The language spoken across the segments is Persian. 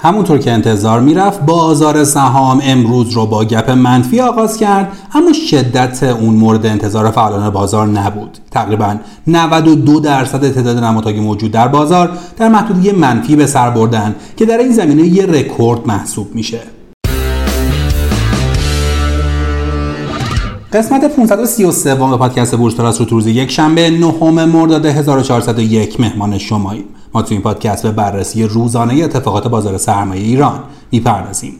همونطور که انتظار می‌رفت بازار سهام امروز رو با گپ منفی آغاز کرد اما شدت اون مورد انتظار فعالان بازار نبود. تقریبا 92 درصد تعداد نمادهای موجود در بازار در محدودی منفی به سر بردن که در این زمینه یه رکورد محسوب میشه. قسمت 533 پادکست بورس تراس رو روز یک شنبه نهم مرداد 1401 مهمان شماییم. ما تو این پادکست به بررسی روزانه اتفاقات بازار سرمایه ایران می‌پردازیم.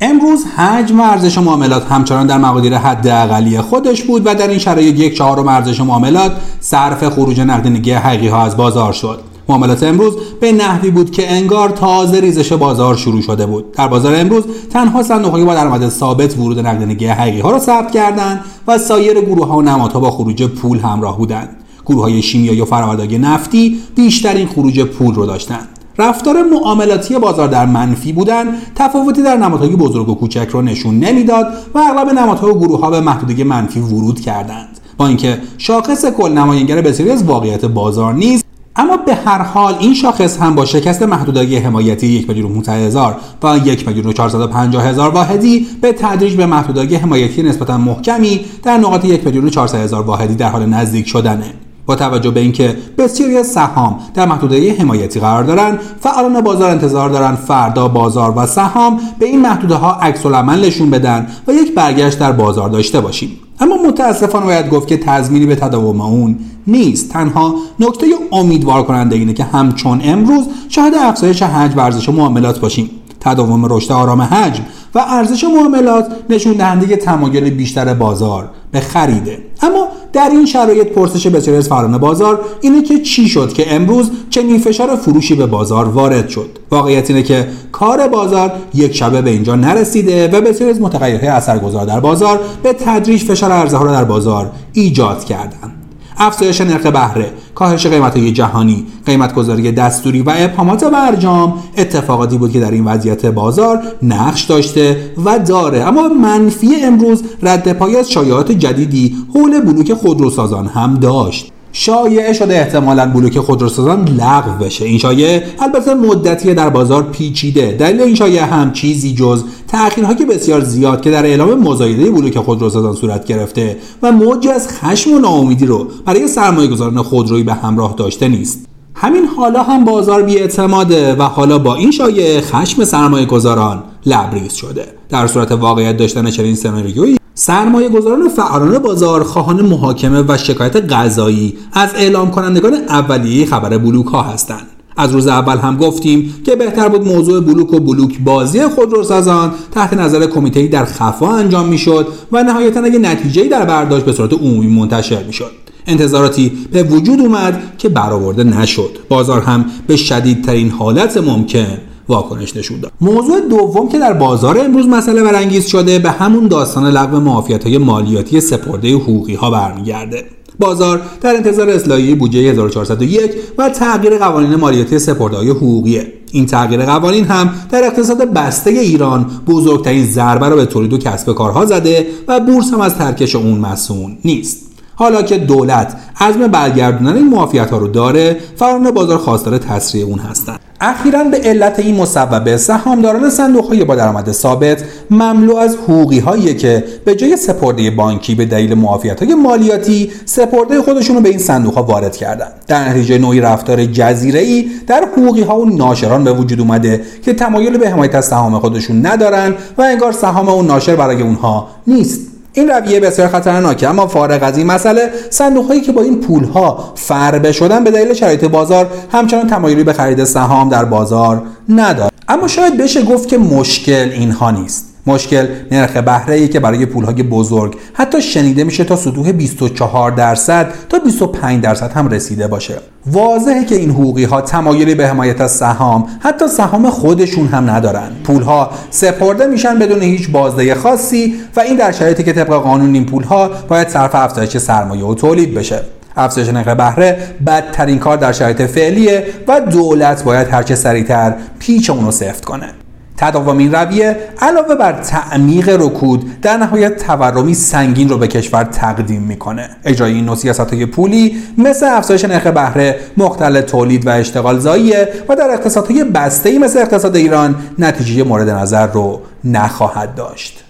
امروز حجم ارزش معاملات همچنان در مقادیر حد اقلی خودش بود و در این شرایط یک چهارم ارزش معاملات صرف خروج نقدینگی حقیقی ها از بازار شد. معاملات امروز به نحوی بود که انگار تازه ریزش بازار شروع شده بود. در بازار امروز تنها صندوق‌های با درآمد ثابت ورود نقدینگی حقیقی ها را ثبت کردند و سایر گروه ها و نمادها با خروج پول همراه بودند. گروه های شیمیایی و فرآوردهای نفتی بیشترین خروج پول رو داشتند. رفتار معاملاتی بازار در منفی بودن تفاوتی در نمادهای بزرگ و کوچک را نشون نمی‌داد و اغلب نمادها و گروه ها به محدودی منفی ورود کردند. با اینکه شاخص کل نماینگر بسیاری از واقعیت بازار نیست اما به هر حال این شاخص هم با شکست محدودهای حمایتی یک میلیون هزار و یک میلیون هزار واحدی به تدریج به محدودهای حمایتی نسبتا محکمی در نقاط یک میلیون هزار واحدی در حال نزدیک شدنه. با توجه به اینکه بسیاری از سهام در محدوده حمایتی قرار دارند فعالان بازار انتظار دارند فردا بازار و سهام به این محدوده ها عکس بدن و یک برگشت در بازار داشته باشیم. اما متاسفانه باید گفت که تضمینی به تداوم اون نیست. تنها نکته امیدوار کننده اینه که همچون امروز شاهد افزایش حجم ورزش معاملات باشیم. تداوم رشد آرام حجم و ارزش معاملات نشون دهنده تمایل بیشتر بازار به خریده. اما در این شرایط پرسش بسیاری از فعالان بازار اینه که چی شد که امروز چنین فشار فروشی به بازار وارد شد. واقعیت اینه که کار بازار یک شبه به اینجا نرسیده و بسیاری از متغیرهای اثرگذار در بازار به تدریج فشار عرضه ها را در بازار ایجاد کردند. افزایش نرخ بهره کاهش قیمت های جهانی قیمت گذاری دستوری و ابهامات برجام اتفاقاتی بود که در این وضعیت بازار نقش داشته و داره. اما منفی امروز رد پای از شایعات جدیدی حول بلوک خودروسازان هم داشت. شایعه شده احتمالا بلوک خودروسازان لغو بشه. این شایعه البته مدتی در بازار پیچیده. دلیل این شایعه هم چیزی جز که بسیار زیاد که در اعلام مزایده بلوک خودروسازان صورت گرفته و موجی از خشم و ناامیدی رو برای سرمایه گذاران خودرویی به همراه داشته نیست. همین حالا هم بازار بیاعتماده و حالا با این شایعه خشم سرمایه گذاران لبریز شده. در صورت واقعیت داشتن چنین سناریویی سرمایه گذاران فعالان بازار خواهان محاکمه و شکایت قضایی از اعلام کنندگان اولیه خبر بلوک ها هستند. از روز اول هم گفتیم که بهتر بود موضوع بلوک و بلوک بازی خودروسازان تحت نظر کمیته در خفا انجام می‌شد و نهایتا اگه نتیجه در برداشت به صورت عمومی منتشر می‌شد. انتظاراتی به وجود اومد که برآورده نشد. بازار هم به شدیدترین حالت ممکن واکنش نشون داد. موضوع دوم که در بازار امروز مسئله برانگیز شده به همون داستان لغو معافیت های مالیاتی سپرده حقوقی ها برمیگرده. بازار در انتظار اصلاحی بودجه 1401 و تغییر قوانین مالیاتی سپرده‌های حقوقیه. این تغییر قوانین هم در اقتصاد بسته ایران بزرگترین ضربه را به تولید و کسب کارها زده و بورس هم از ترکش اون مسئول نیست. حالا که دولت عزم برگردوندن این معافیت ها رو داره فران بازار خواستار تسریع اون هستند اخیرا به علت این مصوبه سهامداران صندوق های با درآمد ثابت مملو از حقوقی هایی که به جای سپرده بانکی به دلیل معافیت های مالیاتی سپرده خودشون رو به این صندوق ها وارد کردن. در نتیجه نوعی رفتار جزیره ای در حقوقی ها و ناشران به وجود اومده که تمایل به حمایت از سهام خودشون ندارن و انگار سهام اون ناشر برای اونها نیست. این رویه بسیار خطرناکه. اما فارغ از این مسئله صندوق هایی که با این پول ها فربه شدن به دلیل شرایط بازار همچنان تمایلی به خرید سهام در بازار ندارد اما شاید بشه گفت که مشکل اینها نیست. مشکل نرخ بهره که برای پولهای بزرگ حتی شنیده میشه تا سطوح 24 درصد تا 25 درصد هم رسیده باشه. واضحه که این حقوقی ها تمایلی به حمایت از سهام حتی سهام خودشون هم ندارن. پولها سپرده میشن بدون هیچ بازده خاصی و این در شرایطی که طبق قانون این پولها باید صرف افزایش سرمایه و تولید بشه. افزایش نرخ بهره بدترین کار در شرایط فعلیه و دولت باید هرچه سریعتر پیچ اونو سفت کنه. تداوم این رویه علاوه بر تعمیق رکود در نهایت تورمی سنگین رو به کشور تقدیم می‌کنه. اجرای این نوع سیاست پولی مثل افزایش نرخ بهره مختل تولید و اشتغال زاییه و در اقتصادهای بسته مثل اقتصاد ایران نتیجه مورد نظر رو نخواهد داشت.